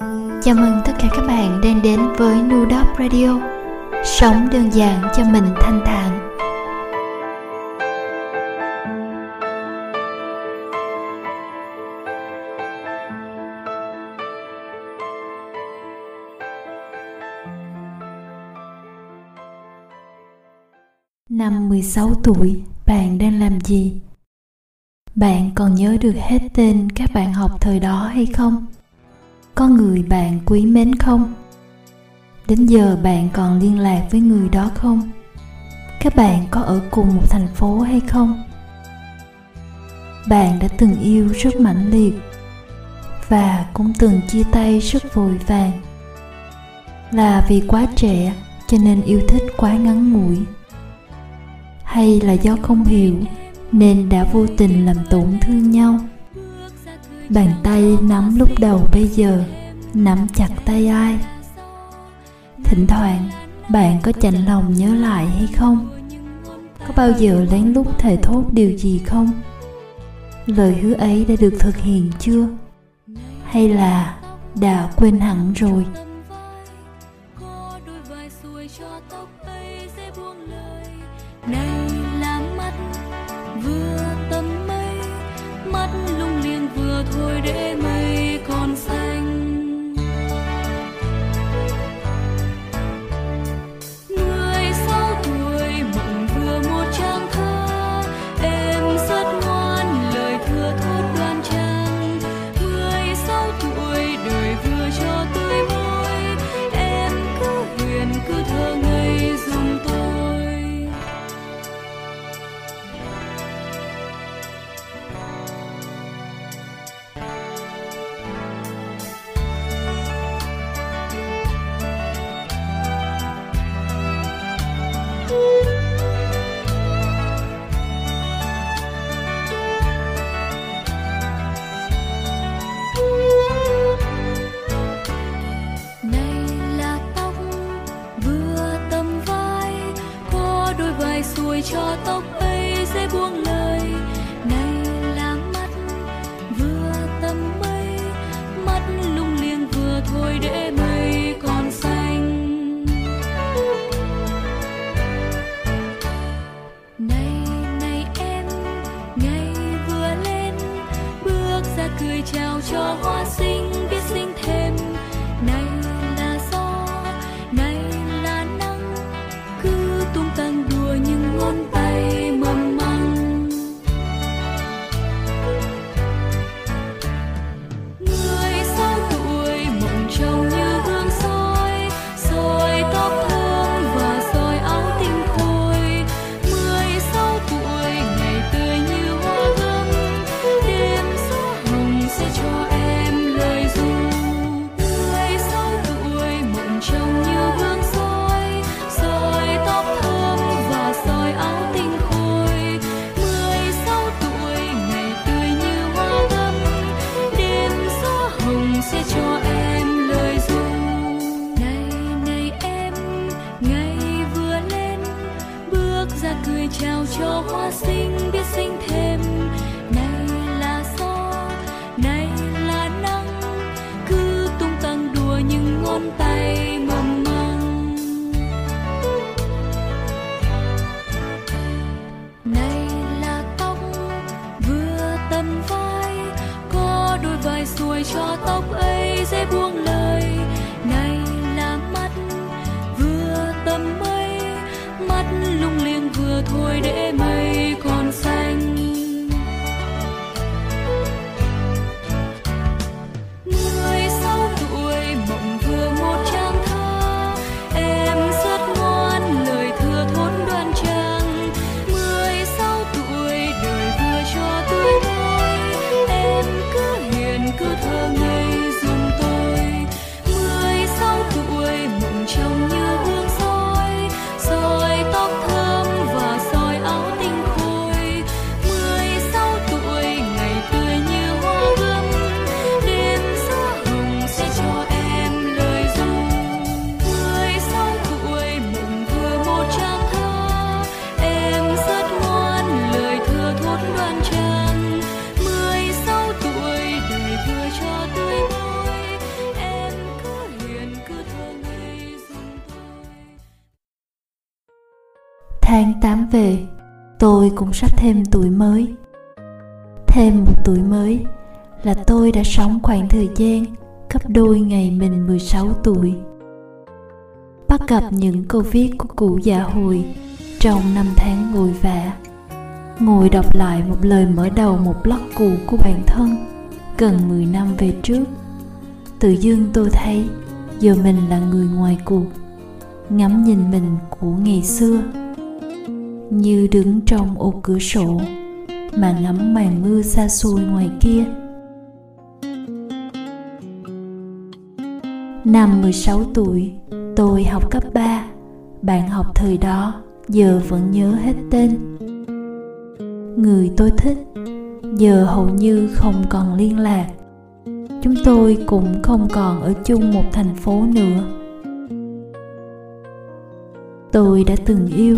Chào mừng tất cả các bạn đang đến với Nudop Radio Sống đơn giản cho mình thanh thản Năm 16 tuổi, bạn đang làm gì? Bạn còn nhớ được hết tên các bạn học thời đó hay không? Có người bạn quý mến không? Đến giờ bạn còn liên lạc với người đó không? Các bạn có ở cùng một thành phố hay không? Bạn đã từng yêu rất mãnh liệt và cũng từng chia tay rất vội vàng. Là vì quá trẻ cho nên yêu thích quá ngắn ngủi. Hay là do không hiểu nên đã vô tình làm tổn thương nhau? Bàn tay nắm lúc đầu bây giờ, nắm chặt tay ai? Thỉnh thoảng, bạn có chạnh lòng nhớ lại hay không? Có bao giờ lén lút thề thốt điều gì không? Lời hứa ấy đã được thực hiện chưa? Hay là đã quên hẳn rồi? Tôi cũng sắp thêm tuổi mới. Thêm một tuổi mới là tôi đã sống khoảng thời gian gấp đôi ngày mình 16 tuổi. Bắt gặp những câu viết của cụ già hồi trong năm tháng vội vã. Ngồi đọc lại một lời mở đầu một blog cũ của bản thân gần 10 năm về trước. Tự dưng tôi thấy giờ mình là người ngoài cuộc, ngắm nhìn mình của ngày xưa. Như đứng trong ô cửa sổ mà ngắm màn mưa xa xôi ngoài kia Năm 16 tuổi, tôi học cấp 3. Bạn học thời đó giờ vẫn nhớ hết tên. Người tôi thích giờ hầu như không còn liên lạc. Chúng tôi cũng không còn ở chung một thành phố nữa. Tôi đã từng yêu,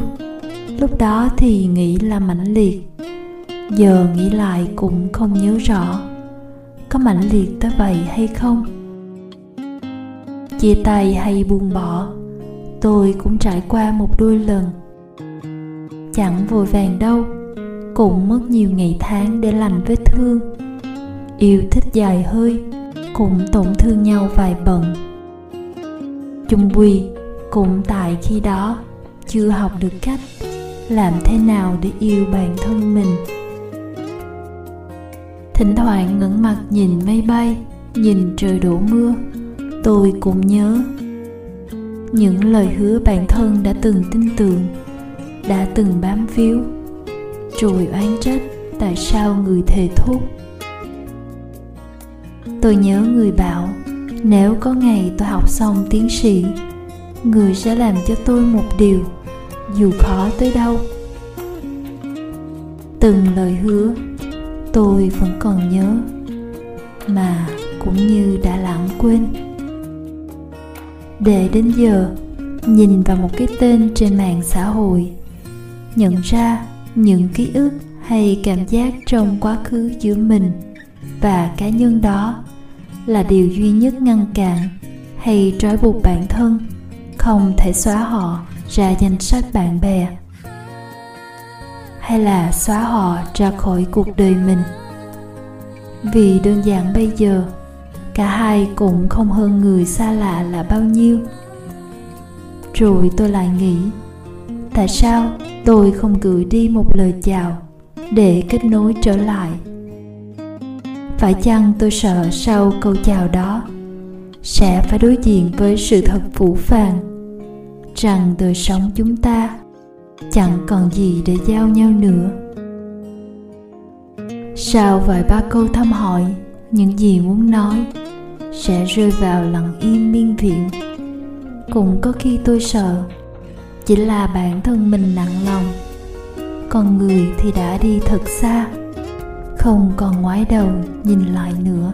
lúc đó thì nghĩ là mãnh liệt. Giờ nghĩ lại cũng không nhớ rõ, có mãnh liệt tới vậy hay không. Chia tay hay buông bỏ, tôi cũng trải qua một đôi lần. Chẳng vội vàng đâu, cũng mất nhiều ngày tháng để lành vết thương. Yêu thích dài hơi, cũng tổn thương nhau vài bận. Chung quy, cũng tại khi đó, chưa học được cách làm thế nào để yêu bản thân mình? Thỉnh thoảng ngẩng mặt nhìn mây bay, nhìn trời đổ mưa, tôi cũng nhớ những lời hứa bản thân đã từng tin tưởng, đã từng bám víu. Rồi oán trách, tại sao người thề thốt tôi nhớ người bảo, nếu có ngày tôi học xong tiến sĩ, người sẽ làm cho tôi một điều dù khó tới đâu. Từng lời hứa, tôi vẫn còn nhớ, mà cũng như đã lãng quên. Để đến giờ, nhìn vào một cái tên trên mạng xã hội, nhận ra những ký ức hay cảm giác trong quá khứ giữa mình và cá nhân đó là điều duy nhất ngăn cản hay trói buộc bản thân không thể xóa họ ra danh sách bạn bè? Hay là xóa họ ra khỏi cuộc đời mình? Vì đơn giản bây giờ, cả hai cũng không hơn người xa lạ là bao nhiêu. Rồi tôi lại nghĩ, tại sao tôi không gửi đi một lời chào để kết nối trở lại? Phải chăng tôi sợ sau câu chào đó sẽ phải đối diện với sự thật phủ phàng? Rằng đời sống chúng ta chẳng còn gì để giao nhau nữa. Sau vài ba câu thăm hỏi, những gì muốn nói sẽ rơi vào lặng im miên viện cũng có khi tôi sợ chỉ là bản thân mình nặng lòng, còn người thì đã đi thật xa, không còn ngoái đầu nhìn lại nữa.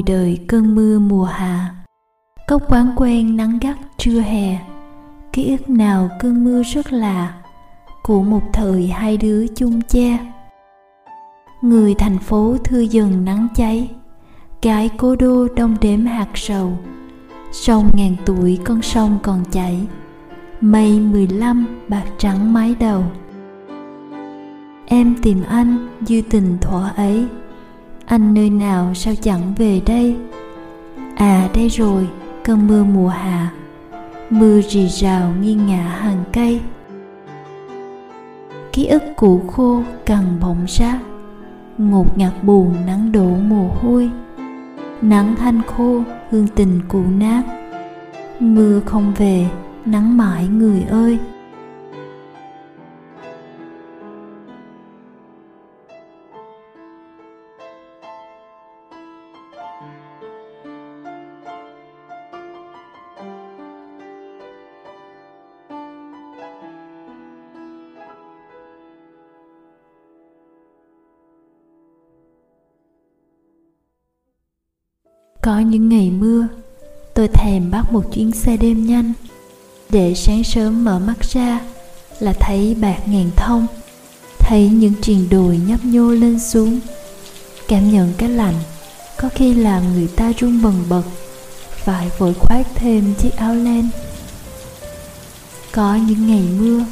Ngồi đợi cơn mưa mùa hạ Cốc quán quen nắng gắt trưa hè. Ký ức nào cơn mưa rất lạ Của một thời hai đứa chung che. Người thành phố thưa dần nắng cháy, Cái cố đô đông đếm hạt sầu. Sông ngàn tuổi con sông còn chảy, Mây 15 bạc trắng mái đầu. Em tìm anh dư tình thuở ấy. Anh nơi nào sao chẳng về đây? À đây rồi, cơn mưa mùa hạ. Mưa rì rào nghiêng ngả hàng cây. Ký ức cũ khô cằn bọng rác. Ngột ngạt buồn nắng đổ mồ hôi. Nắng hanh khô, hương tình cũ nát. Mưa không về, nắng mãi người ơi. Có những ngày mưa, tôi thèm bắt một chuyến xe đêm nhanh. Để sáng sớm mở mắt ra là thấy bạc ngàn thông, thấy những triền đồi nhấp nhô lên xuống. Cảm nhận cái lạnh, có khi làm người ta run bần bật, phải vội khoác thêm chiếc áo len. Có những ngày mưa,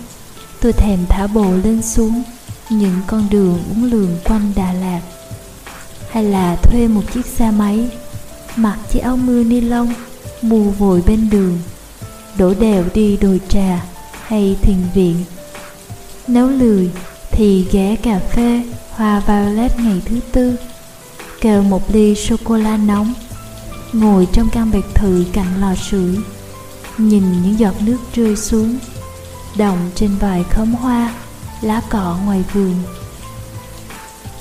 tôi thèm thả bộ lên xuống những con đường uốn lượn quanh đà lạt, hay là thuê một chiếc xe máy mặc chiếc áo mưa ni lông, mù vội bên đường. Đổ đèo đi đồi trà hay thiền viện. Nếu lười thì ghé cà phê, hoa violet ngày thứ tư. Kêu một ly sô cô la nóng, ngồi trong căn biệt thự cạnh lò sưởi. Nhìn những giọt nước rơi xuống động trên vài khóm hoa, lá cỏ ngoài vườn.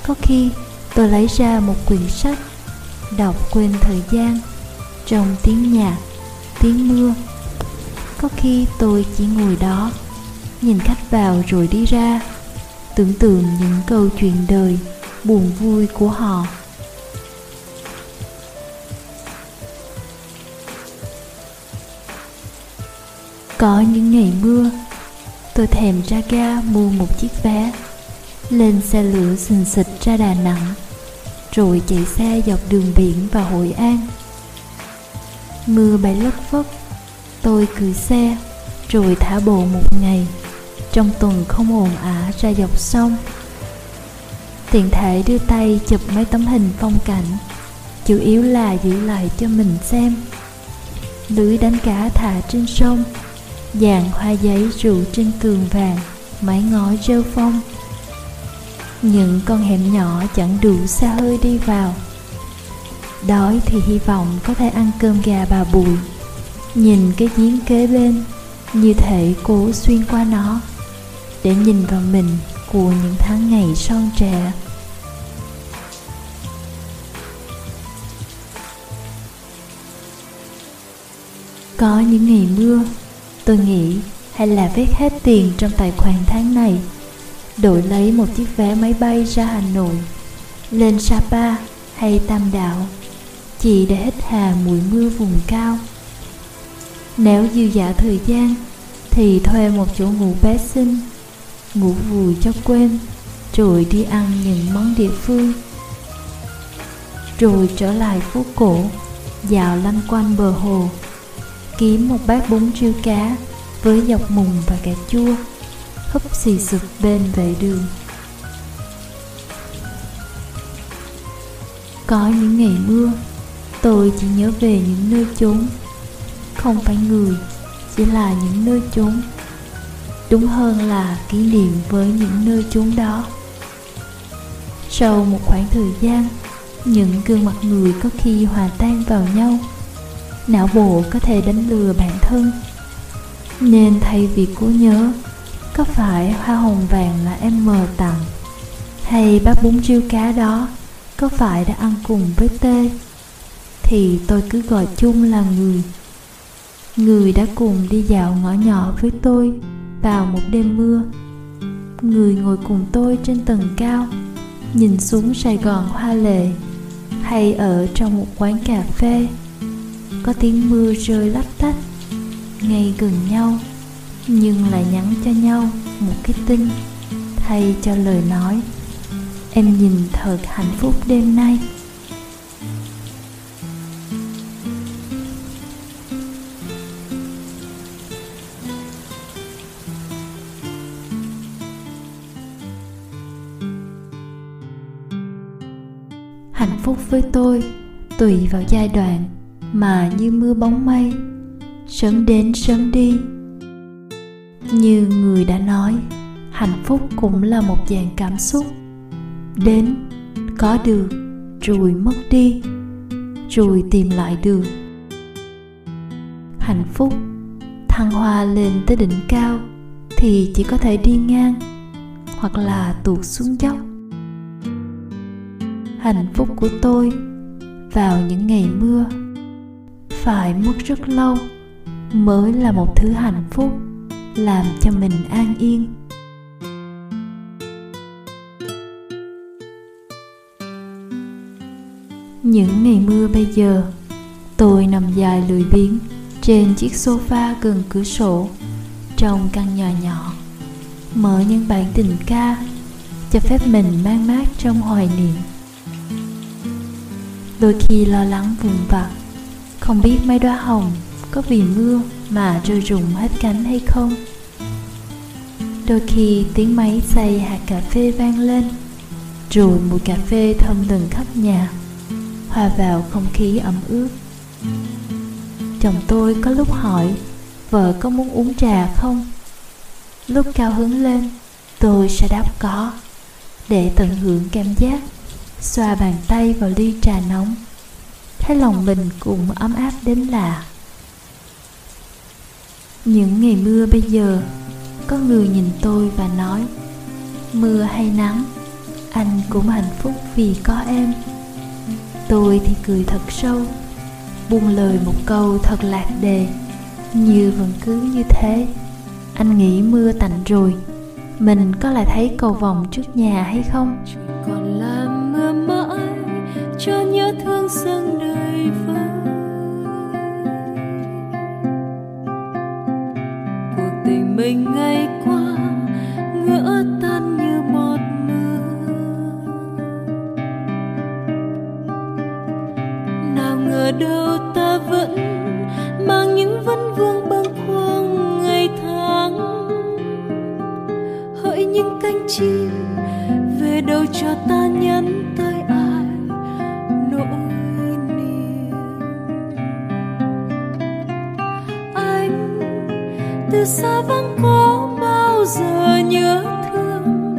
Có khi tôi lấy ra một quyển sách đọc quên thời gian. Trong tiếng nhạc, tiếng mưa. Có khi tôi chỉ ngồi đó, nhìn khách vào rồi đi ra. Tưởng tượng những câu chuyện đời, buồn vui của họ. Có những ngày mưa, tôi thèm ra ga mua một chiếc vé, lên xe lửa xình xịch ra đà nẵng rồi chạy xe dọc đường biển vào hội an. Mưa bay lất phất, tôi cưỡi xe, rồi thả bộ một ngày. Trong tuần không ồn ả ra dọc sông. Tiện thể đưa tay chụp mấy tấm hình phong cảnh, chủ yếu là giữ lại cho mình xem. Lưới đánh cá thả trên sông dàn hoa giấy rủ trên tường vàng, mái ngói rêu phong những con hẻm nhỏ chẳng đủ xa hơi đi vào. Đói thì hy vọng có thể ăn cơm gà bà bùi nhìn cái giếng kế bên như thể cố xuyên qua nó để nhìn vào mình của những tháng ngày son trẻ. Có những ngày mưa, tôi nghĩ hay là vét hết tiền trong tài khoản tháng này đổi lấy một chiếc vé máy bay ra hà nội, lên sapa hay tam đảo, chỉ để hít hà mùi mưa vùng cao. Nếu dư giả thời gian, thì thuê một chỗ ngủ bé xinh, ngủ vùi cho quên, rồi đi ăn những món địa phương. Rồi trở lại phố cổ, dạo lanh quanh bờ hồ, kiếm một bát bún riêu cá với dọc mùng và cà chua hấp xì sụp bên vệ đường. Có những ngày mưa, tôi chỉ nhớ về những nơi chốn. Không phải người, chỉ là những nơi chốn. Đúng hơn là kỷ niệm với những nơi chốn đó. Sau một khoảng thời gian, những gương mặt người có khi hòa tan vào nhau. Não bộ có thể đánh lừa bản thân. Nên thay vì cố nhớ có phải hoa hồng vàng là em mờ tặng? Hay bát bún riêu cá đó có phải đã ăn cùng với tê? Thì tôi cứ gọi chung là người. Người đã cùng đi dạo ngõ nhỏ với tôi vào một đêm mưa. Người ngồi cùng tôi trên tầng cao, nhìn xuống sài gòn hoa lệ, hay ở trong một quán cà phê. Có tiếng mưa rơi lách tách ngay gần nhau nhưng lại nhắn cho nhau một cái tin, thay cho lời nói. Em nhìn thật hạnh phúc đêm nay. Hạnh phúc với tôi tùy vào giai đoạn mà như mưa bóng mây. Sớm đến sớm đi như người đã nói, hạnh phúc cũng là một dạng cảm xúc. Đến, có được, rồi mất đi, rồi tìm lại được. Hạnh phúc, thăng hoa lên tới đỉnh cao, thì chỉ có thể đi ngang, hoặc là tuột xuống dốc. Hạnh phúc của tôi vào những ngày mưa, phải mất rất lâu mới là một thứ hạnh phúc làm cho mình an yên. Những ngày mưa bây giờ, tôi nằm dài lười biếng trên chiếc sofa gần cửa sổ trong căn nhà nhỏ, mở những bản tình ca cho phép mình mang mát trong hoài niệm. Đôi khi lo lắng vùng vặt, không biết mấy đóa hồng có vì mưa mà rơi rụng hết cánh hay không? Đôi khi tiếng máy xay hạt cà phê vang lên, rồi mùi cà phê thơm lừng khắp nhà, hòa vào không khí ẩm ướt. Chồng tôi có lúc hỏi, vợ có muốn uống trà không? Lúc cao hứng lên, tôi sẽ đáp có, để tận hưởng cảm giác, xoa bàn tay vào ly trà nóng. Thấy lòng mình cũng ấm áp đến lạ những ngày mưa bây giờ, có người nhìn tôi và nói, mưa hay nắng, anh cũng hạnh phúc vì có em. Tôi thì cười thật sâu, buông lời một câu thật lạc đề, như vẫn cứ như thế, anh nghĩ mưa tạnh rồi, mình có lại thấy cầu vòng trước nhà hay không? Còn là mưa mãi, cho nhớ thương dâng đời vơi tình mình ngày qua, ngỡ tan như bọt mưa. Nào ngờ đâu ta vẫn mang những vấn vương bâng khuâng ngày tháng. Hỡi những cánh chim về đâu cho ta nhắn tới từ xa vắng có bao giờ nhớ thương?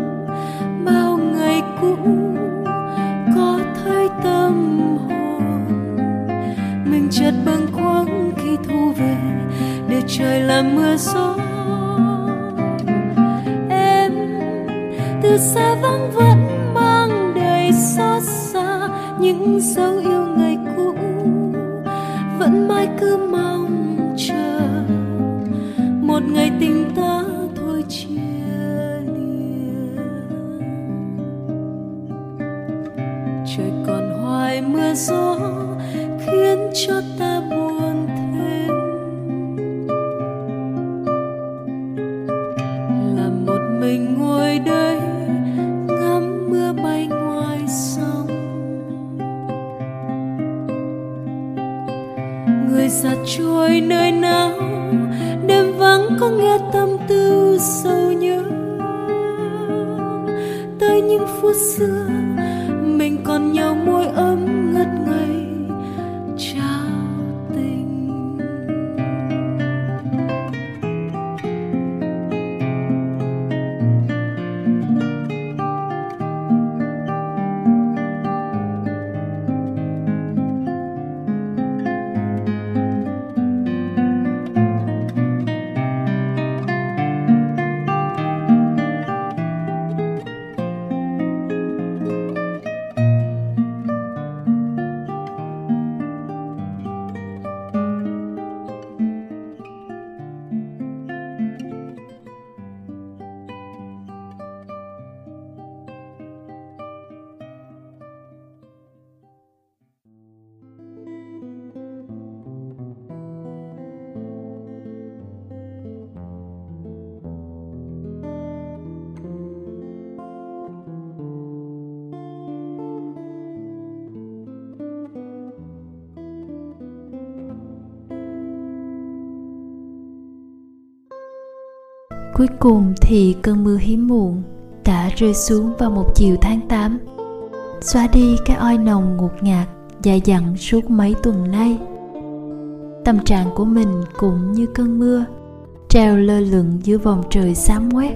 Bao ngày cũ có thấy tâm hồn? Mình chợt bâng khuâng khi thu về để trời làm mưa gió. Em từ xa vắng vẫn mang đầy xót xa những dấu yêu ngày cũ. Vẫn mãi cứ mong một ngày tình ta thôi chia lìa trời còn hoài mưa gió khiến cho ta buồn thêm. Là một mình ngồi đây ngắm mưa bay ngoài sông. Người giặt trôi nơi tới những Cuối cùng thì cơn mưa hiếm muộn đã rơi xuống vào một chiều tháng 8 xóa đi cái oi nồng ngột ngạt dài dặn suốt mấy tuần nay. Tâm trạng của mình cũng như cơn mưa treo lơ lửng giữa vòng trời xám quét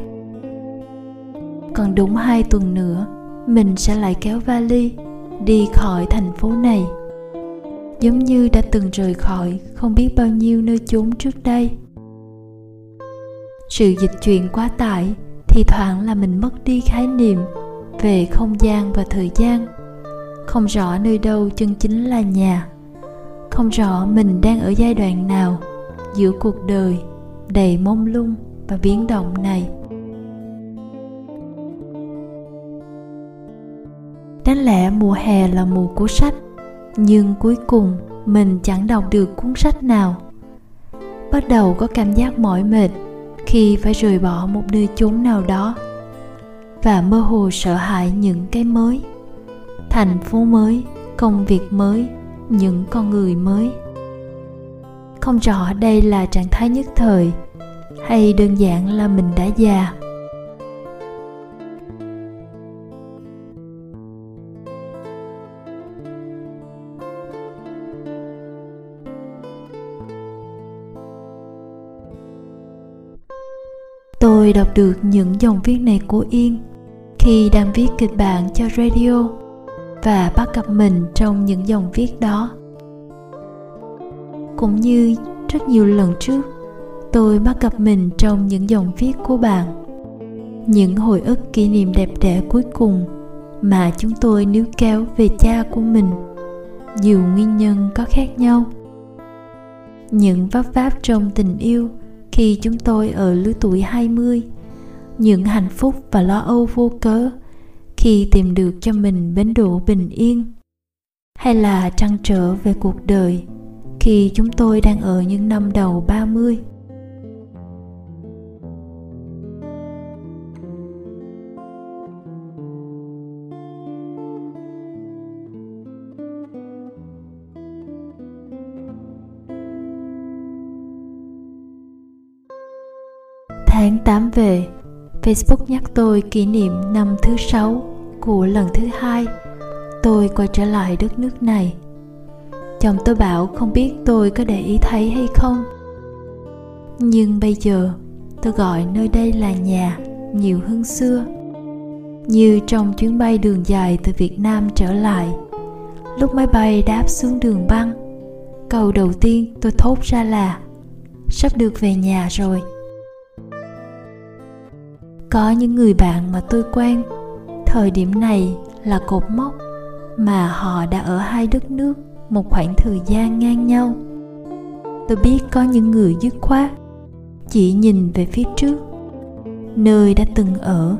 còn đúng hai tuần nữa, mình sẽ lại kéo vali đi khỏi thành phố này. Giống như đã từng rời khỏi không biết bao nhiêu nơi chốn trước đây sự dịch chuyển quá tải, thì thoảng là mình mất đi khái niệm về không gian và thời gian. Không rõ nơi đâu chân chính là nhà. Không rõ mình đang ở giai đoạn nào, giữa cuộc đời đầy mông lung và biến động này. Đáng lẽ mùa hè là mùa của sách, nhưng cuối cùng mình chẳng đọc được cuốn sách nào. Bắt đầu có cảm giác mỏi mệt khi phải rời bỏ một nơi chốn nào đó và mơ hồ sợ hãi những cái mới, thành phố mới, công việc mới, những con người mới. Không rõ đây là trạng thái nhất thời hay đơn giản là mình đã già. Tôi đọc được những dòng viết này của yên khi đang viết kịch bản cho radio và bắt gặp mình trong những dòng viết đó. Cũng như rất nhiều lần trước, tôi bắt gặp mình trong những dòng viết của bạn. Những hồi ức kỷ niệm đẹp đẽ cuối cùng mà chúng tôi níu kéo về cha của mình. Dù nguyên nhân có khác nhau. Những vấp váp trong tình yêu khi chúng tôi ở lứa tuổi 20 những hạnh phúc và lo âu vô cớ khi tìm được cho mình bến đỗ bình yên hay là trăn trở về cuộc đời khi chúng tôi đang ở những năm đầu 30. 8 về, Facebook nhắc tôi kỷ niệm năm thứ sáu của lần thứ hai. Tôi quay trở lại đất nước này. Chồng tôi bảo không biết tôi có để ý thấy hay không. Nhưng bây giờ tôi gọi nơi đây là nhà nhiều hơn xưa. Như trong chuyến bay đường dài từ việt nam trở lại. Lúc máy bay đáp xuống đường băng câu đầu tiên tôi thốt ra là sắp được về nhà rồi có những người bạn mà tôi quen. Thời điểm này là cột mốc mà họ đã ở hai đất nước một khoảng thời gian ngang nhau. Tôi biết có những người dứt khoát, chỉ nhìn về phía trước. Nơi đã từng ở,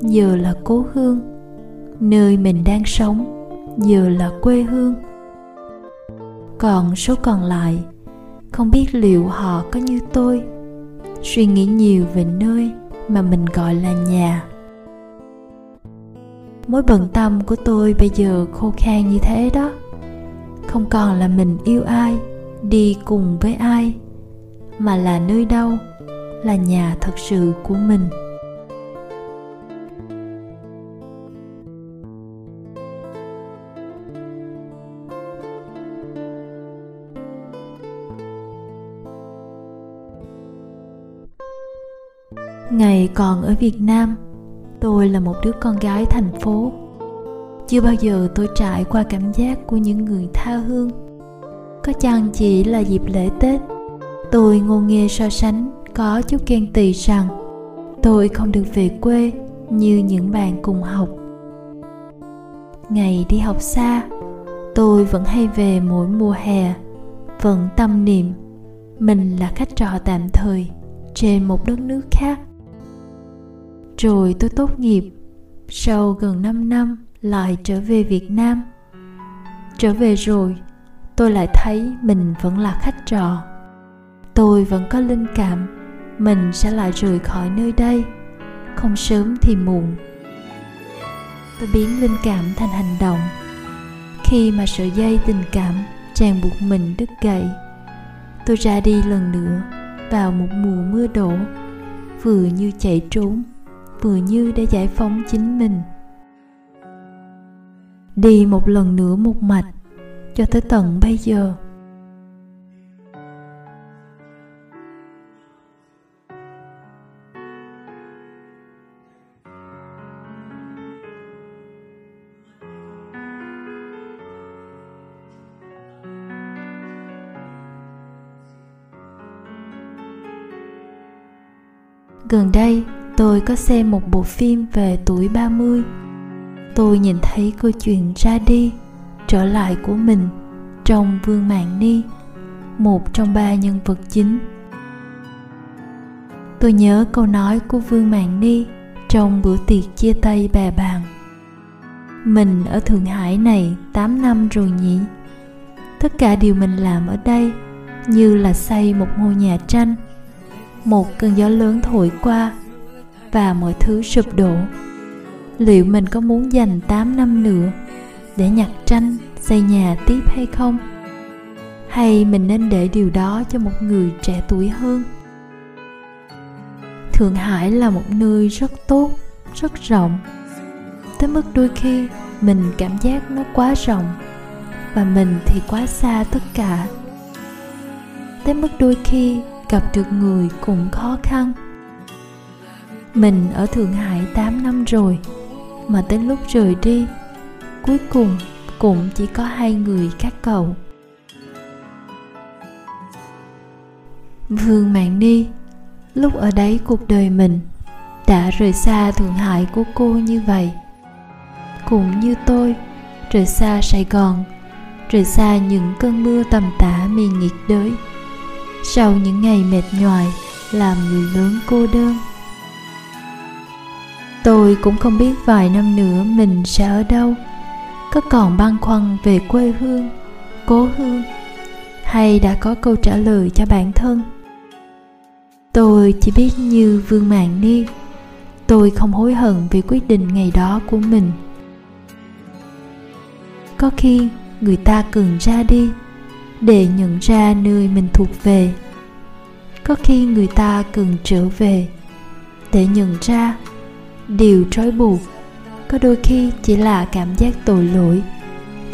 giờ là cố hương. Nơi mình đang sống, giờ là quê hương. Còn số còn lại, không biết liệu họ có như tôi. Suy nghĩ nhiều về nơi mà mình gọi là nhà. Mối bận tâm của tôi bây giờ khô khan như thế đó. Không còn là mình yêu ai, đi cùng với ai, mà là nơi đâu là nhà thật sự của mình. Ngày còn ở việt nam, tôi là một đứa con gái thành phố. Chưa bao giờ tôi trải qua cảm giác của những người tha hương. Có chăng chỉ là dịp lễ tết, tôi ngô nghê so sánh, có chút ghen tị rằng tôi không được về quê như những bạn cùng học. Ngày đi học xa, tôi vẫn hay về mỗi mùa hè, vẫn tâm niệm mình là khách trọ tạm thời trên một đất nước khác rồi tôi tốt nghiệp sau gần 5 năm lại trở về Việt Nam. Trở về rồi, tôi lại thấy mình vẫn là khách trọ. Tôi vẫn có linh cảm mình sẽ lại rời khỏi nơi đây, không sớm thì muộn. Tôi biến linh cảm thành hành động. Khi mà sợi dây tình cảm ràng buộc mình đứt gãy, tôi ra đi lần nữa vào một mùa mưa đổ, vừa như chạy trốn vừa như để giải phóng chính mình. Đi một lần nữa một mạch cho tới tận bây giờ. Gần đây, tôi có xem một bộ phim về tuổi 30. Tôi nhìn thấy câu chuyện ra đi, trở lại của mình trong Vương Mạng Ni, một trong ba nhân vật chính. Tôi nhớ câu nói của Vương Mạng Ni trong bữa tiệc chia tay bà bạn Mình ở Thượng Hải này 8 năm rồi nhỉ? Tất cả điều mình làm ở đây như là xây một ngôi nhà tranh một cơn gió lớn thổi qua và mọi thứ sụp đổ. Liệu mình có muốn dành 8 năm nữa để nhặt tranh, xây nhà tiếp hay không? Hay mình nên để điều đó cho một người trẻ tuổi hơn? Thượng hải là một nơi rất tốt, rất rộng. Tới mức đôi khi mình cảm giác nó quá rộng và mình thì quá xa tất cả. Tới mức đôi khi gặp được người cũng khó khăn mình ở Thượng Hải 8 năm rồi, mà tới lúc rời đi, cuối cùng cũng chỉ có hai người các cậu. Vương Mạng Ni, lúc ở đấy cuộc đời mình đã rời xa Thượng Hải của cô như vậy. Cũng như tôi, rời xa Sài Gòn, rời xa những cơn mưa tầm tã miền nhiệt đới. Sau những ngày mệt nhoài, làm người lớn cô đơn tôi cũng không biết vài năm nữa mình sẽ ở đâu. Có còn băn khoăn về quê hương, cố hương, hay đã có câu trả lời cho bản thân? Tôi chỉ biết như vương mạng ni, tôi không hối hận vì quyết định ngày đó của mình. Có khi người ta cần ra đi để nhận ra nơi mình thuộc về. Có khi người ta cần trở về để nhận ra điều trói buộc. Có đôi khi chỉ là cảm giác tội lỗi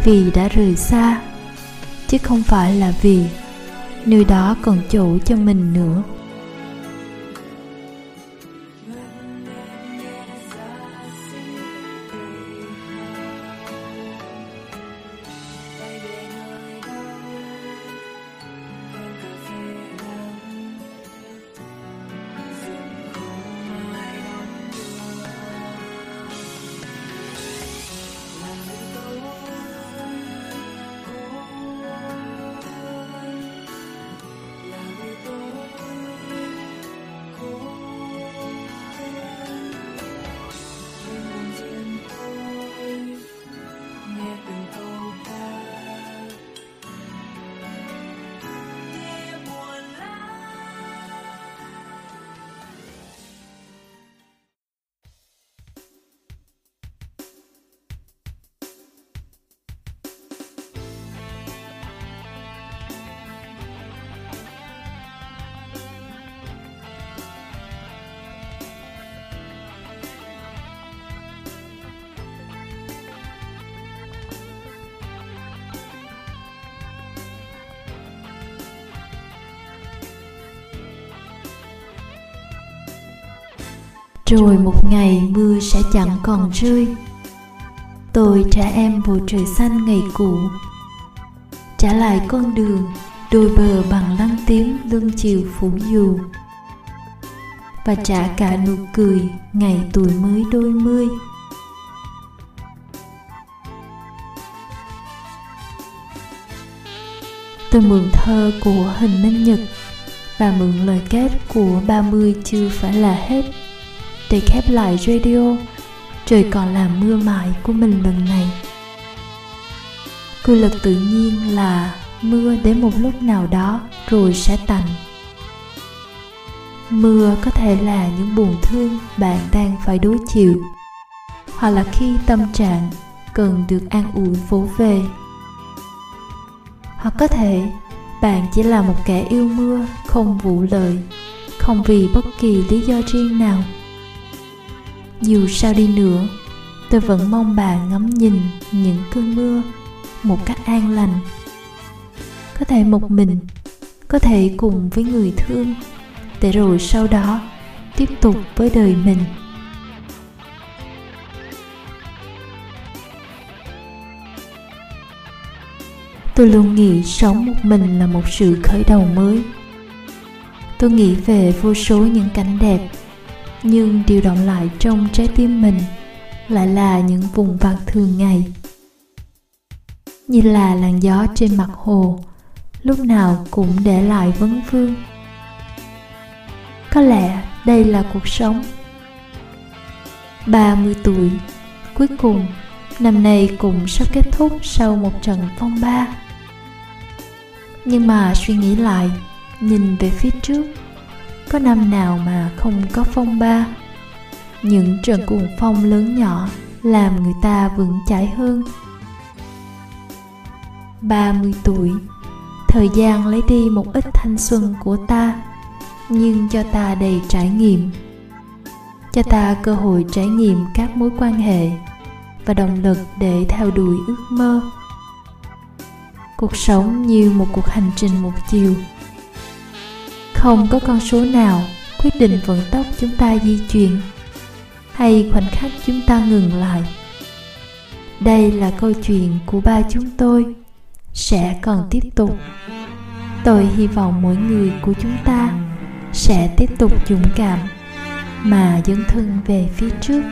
vì đã rời xa, chứ không phải là vì nơi đó còn chỗ cho mình nữa. Rồi một ngày mưa sẽ chẳng còn rơi. Tôi trả em bầu trời xanh ngày cũ. Trả lại con đường, đôi bờ bằng lăng tím lưng chiều phủ dù. Và trả cả nụ cười ngày tuổi mới đôi mươi. Tôi mượn thơ của hình minh nhật và mượn lời kết của 30 chưa phải là hết để khép lại radio. Trời còn là mưa mãi của mình lần này. Quy luật tự nhiên là mưa đến một lúc nào đó rồi sẽ tạnh. Mưa có thể là những buồn thương bạn đang phải đối chịu, hoặc là khi tâm trạng cần được an ủi vỗ về. Hoặc có thể bạn chỉ là một kẻ yêu mưa, không vụ lợi, không vì bất kỳ lý do riêng nào dù sao đi nữa, tôi vẫn mong bà ngắm nhìn những cơn mưa một cách an lành. Có thể một mình, có thể cùng với người thương, để rồi sau đó tiếp tục với đời mình. Tôi luôn nghĩ sống một mình là một sự khởi đầu mới. Tôi nghĩ về vô số những cảnh đẹp nhưng điều động lại trong trái tim mình lại là những vùng vặt thường ngày. Như là làn gió trên mặt hồ, lúc nào cũng để lại vấn vương. Có lẽ đây là cuộc sống. 30 tuổi, cuối cùng, năm nay cũng sắp kết thúc sau một trận phong ba. Nhưng mà suy nghĩ lại, nhìn về phía trước có năm nào mà không có phong ba? Những trận cuồng phong lớn nhỏ làm người ta vững chãi hơn. 30 tuổi, thời gian lấy đi một ít thanh xuân của ta, nhưng cho ta đầy trải nghiệm. Cho ta cơ hội trải nghiệm các mối quan hệ và động lực để theo đuổi ước mơ. Cuộc sống như một cuộc hành trình một chiều không có con số nào quyết định vận tốc chúng ta di chuyển, hay khoảnh khắc chúng ta ngừng lại. Đây là câu chuyện của ba chúng tôi, sẽ còn tiếp tục. Tôi hy vọng mỗi người của chúng ta sẽ tiếp tục dũng cảm mà dấn thân về phía trước.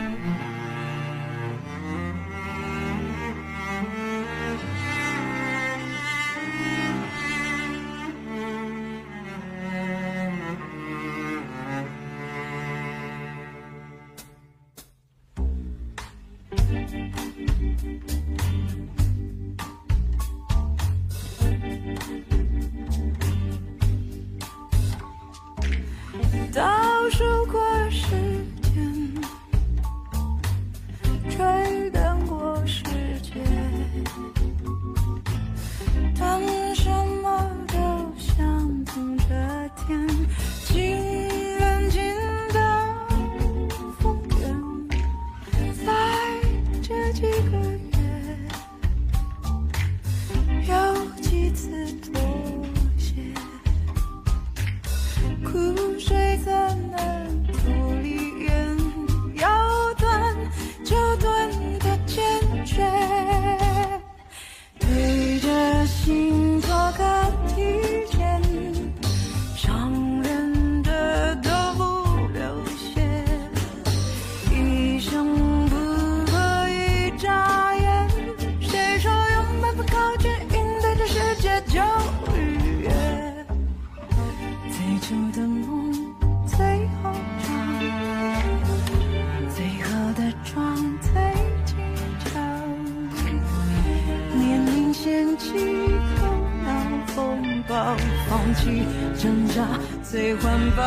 挣扎最环保。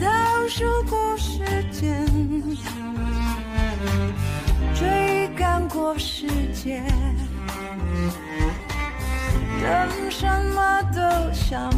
倒数过时间，追赶过世界，等什么都想。